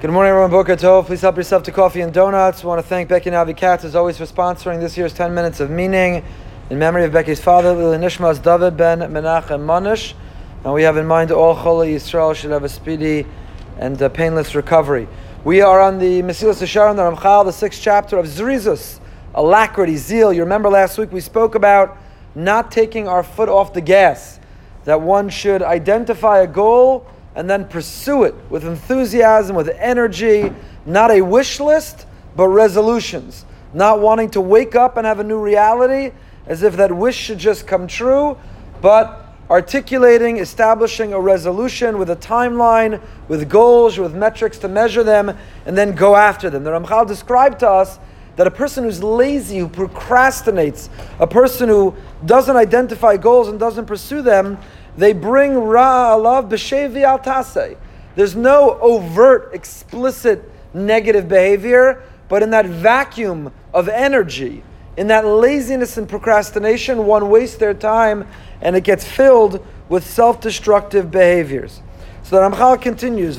Good morning, everyone. Boker Tov. Please help yourself to coffee and donuts. Want to thank Becky Navi Katz, as always, for sponsoring this year's 10 Minutes of Meaning in memory of Becky's father, Lili Nishmas David ben Menachem Manish. And we have in mind all Choli Yisrael should have a speedy and painless recovery. We are on the Mesilas Yesharim, the Ramchal, the sixth chapter of Zrizus, alacrity, zeal. You remember last week we spoke about not taking our foot off the gas, that one should identify a goal and then pursue it with enthusiasm, with energy, not a wish list, but resolutions. Not wanting to wake up and have a new reality as if that wish should just come true, but articulating, establishing a resolution with a timeline, with goals, with metrics to measure them, and then go after them. The Ramchal described to us that a person who's lazy, who procrastinates, a person who doesn't identify goals and doesn't pursue them, they bring ra alav b'shevi al tasei. There's no overt, explicit negative behavior, but in that vacuum of energy, in that laziness and procrastination, one wastes their time and it gets filled with self-destructive behaviors. So the Ramchal continues,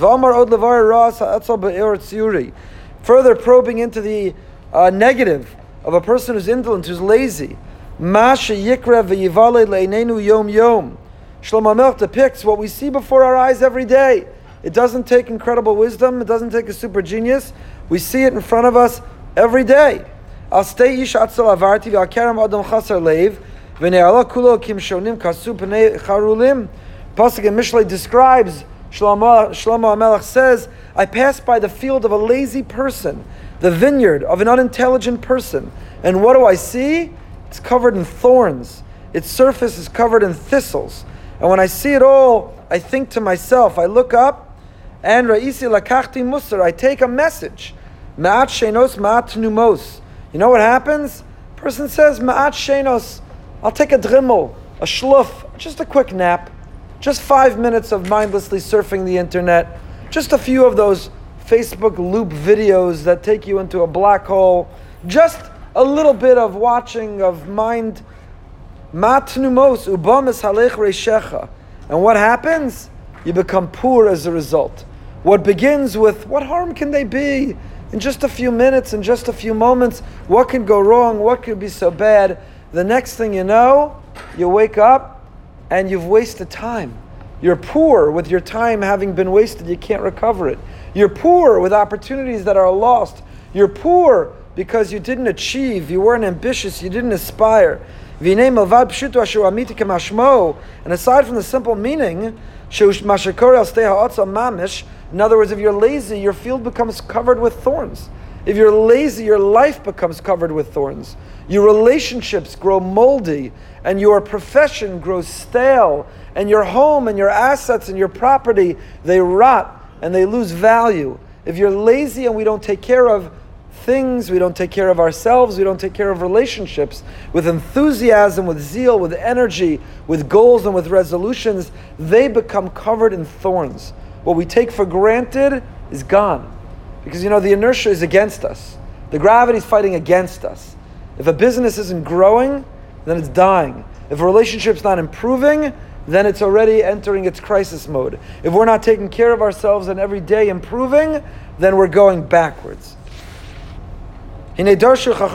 further probing into the uh, negative of a person who's indolent, who's lazy. Masha yikra yom yom. Shlomo Melch depicts what we see before our eyes every day. It doesn't take incredible wisdom. It doesn't take a super genius. We see it in front of us every day. Al stay avarti v'al kerem adam leiv v'ne'ala kulo kim shonim kasu p'nei charulim. Pasuk in describes, Shlomo, Shlomo HaMelech says, I passed by the field of a lazy person, the vineyard of an unintelligent person. And what do I see? It's covered in thorns. Its surface is covered in thistles. And when I see it all, I think to myself, I look up, and Ra'isi lakachti musar, I take a message. Ma'at shenos, ma'at numos. You know what happens? Person says, ma'at shenos, I'll take a drimmel, a shluf, just a quick nap, just five minutes of mindlessly surfing the internet, just a few of those Facebook loop videos that take you into a black hole, just a little bit of watching of mind Matnumos ubamis halech reishecha. And what happens? You become poor as a result. What begins with, what harm can they be? In just a few minutes, in just a few moments, what can go wrong? What could be so bad? The next thing you know, you wake up and you've wasted time. You're poor with your time having been wasted, you can't recover it. You're poor with opportunities that are lost. You're poor because you didn't achieve, you weren't ambitious, you didn't aspire. And aside from the simple meaning, in other words, if you're lazy, your field becomes covered with thorns. If you're lazy, your life becomes covered with thorns. Your relationships grow moldy, and your profession grows stale, and your home and your assets and your property, they rot and they lose value. If you're lazy and we don't take care of things, we don't take care of ourselves, we don't take care of relationships with enthusiasm, with zeal, with energy, with goals, and with resolutions, they become covered in thorns. What we take for granted is gone. Because you know, the inertia is against us, the gravity is fighting against us. If a business isn't growing, then it's dying. If a relationship's not improving, then it's already entering its crisis mode. If we're not taking care of ourselves and every day improving, then we're going backwards. In addition to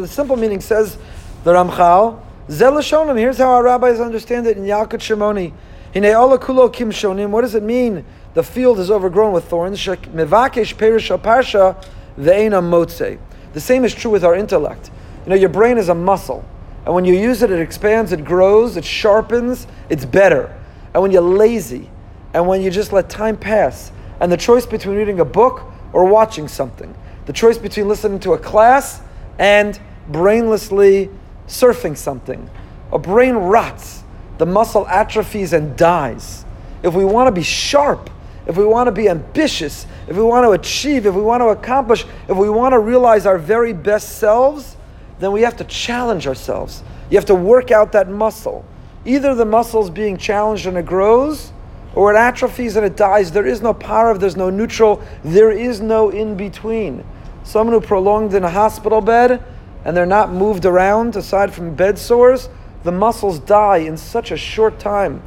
the simple meaning, says the Ramchal, Zelashonim, here's how our rabbis understand it in Yalkut Shimoni. kulo kim shonim. What does it mean? The field is overgrown with thorns. Mevakesh perish parsha ve'ena. The same is true with our intellect. You know, your brain is a muscle. And when you use it, it expands, it grows, it sharpens, it's better. And when you're lazy, and when you just let time pass, and the choice between reading a book or watching something, the choice between listening to a class and brainlessly surfing something. A brain rots, the muscle atrophies and dies. If we want to be sharp, if we want to be ambitious, if we want to achieve, if we want to accomplish, if we want to realize our very best selves, then we have to challenge ourselves. You have to work out that muscle. Either the muscle is being challenged and it grows, or it atrophies and it dies. There is no power, there's no neutral, there is no in between someone who prolonged in a hospital bed and they're not moved around aside from bed sores, the muscles die in such a short time.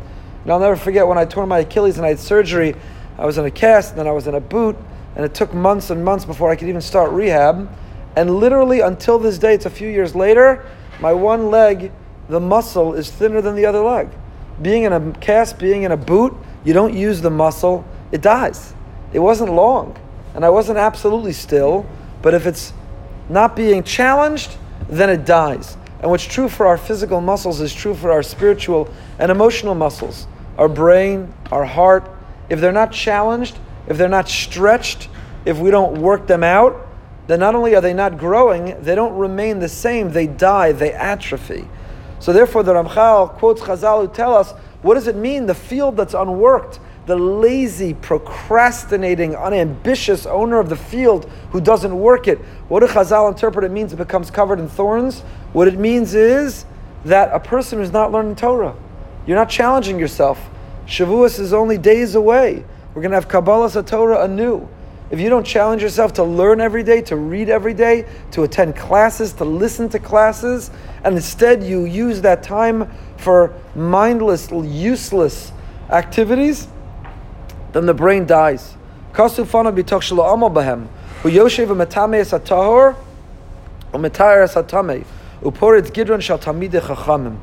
And I'll never forget when I tore my Achilles and I had surgery. I was in a cast, and then I was in a boot, and it took months and months before I could even start rehab. And literally until this day, it's a few years later, my one leg, the muscle is thinner than the other leg. Being in a cast, being in a boot, you don't use the muscle, it dies. It wasn't long, and I wasn't absolutely still, but if it's not being challenged, then it dies. And what's true for our physical muscles is true for our spiritual and emotional muscles. Our brain, our heart, if they're not challenged, if they're not stretched, if we don't work them out, then not only are they not growing, they don't remain the same, they die, they atrophy. So therefore, the Ramchal quotes Chazal who tell us what does it mean, the field that's unworked, the lazy, procrastinating, unambitious owner of the field who doesn't work it. What do Chazal interpret it means it becomes covered in thorns? What it means is that a person who's not learning Torah, you're not challenging yourself. Shavuos is only days away. We're going to have Kabbalah Torah anew. If you don't challenge yourself to learn every day, to read every day, to attend classes, to listen to classes, and instead you use that time for mindless, useless activities, then the brain dies. Kasufana bitoch shelo amal bahem. Uyoshev metame es atahor, umetayr es atame. Uporitz gidron shal tamide chachamim.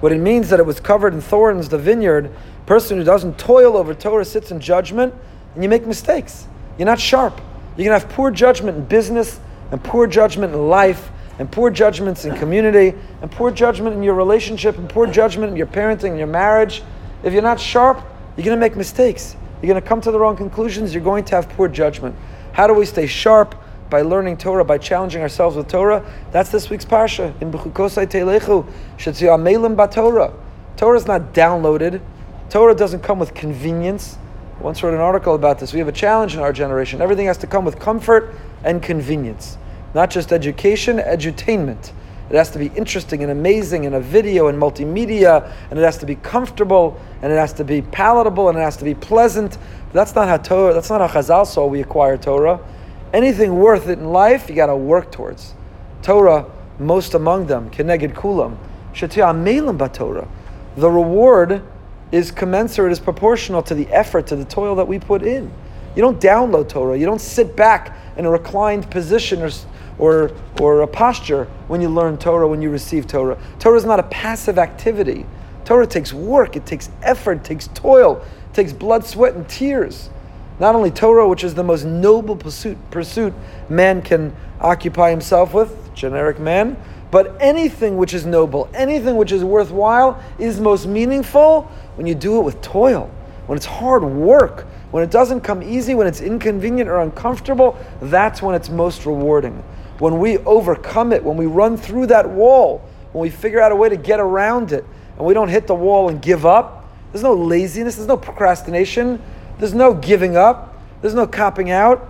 What it means that it was covered in thorns, the vineyard, person who doesn't toil over Torah sits in judgment, and you make mistakes. You're not sharp. You're going to have poor judgment in business, and poor judgment in life, and poor judgments in community, and poor judgment in your relationship, and poor judgment in your parenting, your marriage. If you're not sharp, you're going to make mistakes. You're going to come to the wrong conclusions. You're going to have poor judgment. How do we stay sharp? By learning Torah, by challenging ourselves with Torah. That's this week's Parsha. In B'chukosai Telechu, Shetziyamelim Torah. Torah is not downloaded. Torah doesn't come with convenience. I once wrote an article about this. We have a challenge in our generation. Everything has to come with comfort and convenience. Not just education, edutainment. It has to be interesting and amazing and a video and multimedia, and it has to be comfortable, and it has to be palatable, and it has to be pleasant. That's not how Torah, that's not how Chazal saw we acquire Torah. Anything worth it in life, you got to work towards. Torah, most among them, keneged kulam, shetia melim Torah. The reward is commensurate, is proportional to the effort, to the toil that we put in. You don't download Torah. You don't sit back in a reclined position or or, or a posture when you learn Torah, when you receive Torah. Torah is not a passive activity. Torah takes work, it takes effort, it takes toil, it takes blood, sweat, and tears. Not only Torah, which is the most noble pursuit, pursuit man can occupy himself with, generic man, but anything which is noble, anything which is worthwhile, is most meaningful when you do it with toil, when it's hard work, when it doesn't come easy, when it's inconvenient or uncomfortable, that's when it's most rewarding when we overcome it, when we run through that wall, when we figure out a way to get around it, and we don't hit the wall and give up, there's no laziness, there's no procrastination, there's no giving up, there's no copping out.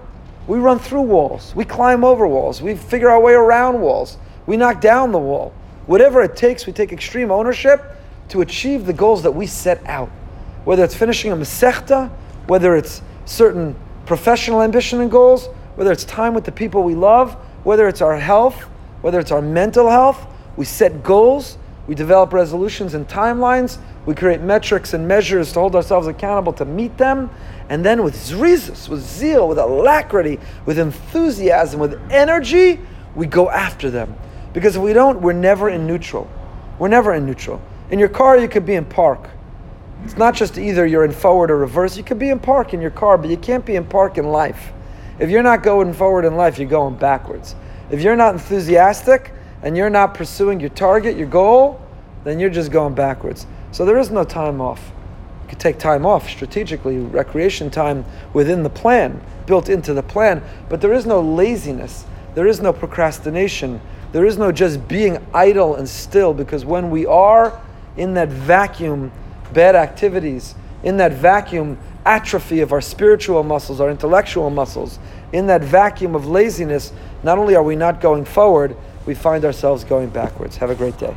We run through walls, we climb over walls, we figure our way around walls, we knock down the wall. Whatever it takes, we take extreme ownership to achieve the goals that we set out. Whether it's finishing a Masechta, whether it's certain professional ambition and goals, whether it's time with the people we love, whether it's our health, whether it's our mental health, we set goals, we develop resolutions and timelines, we create metrics and measures to hold ourselves accountable to meet them, and then with zrizus, with zeal, with alacrity, with enthusiasm, with energy, we go after them. Because if we don't, we're never in neutral. We're never in neutral. In your car, you could be in park. It's not just either you're in forward or reverse. You could be in park in your car, but you can't be in park in life. If you're not going forward in life, you're going backwards. If you're not enthusiastic and you're not pursuing your target, your goal, then you're just going backwards. So there is no time off. You could take time off strategically, recreation time within the plan, built into the plan, but there is no laziness. There is no procrastination. There is no just being idle and still because when we are in that vacuum, bad activities, in that vacuum, atrophy of our spiritual muscles, our intellectual muscles, in that vacuum of laziness, not only are we not going forward, we find ourselves going backwards. Have a great day.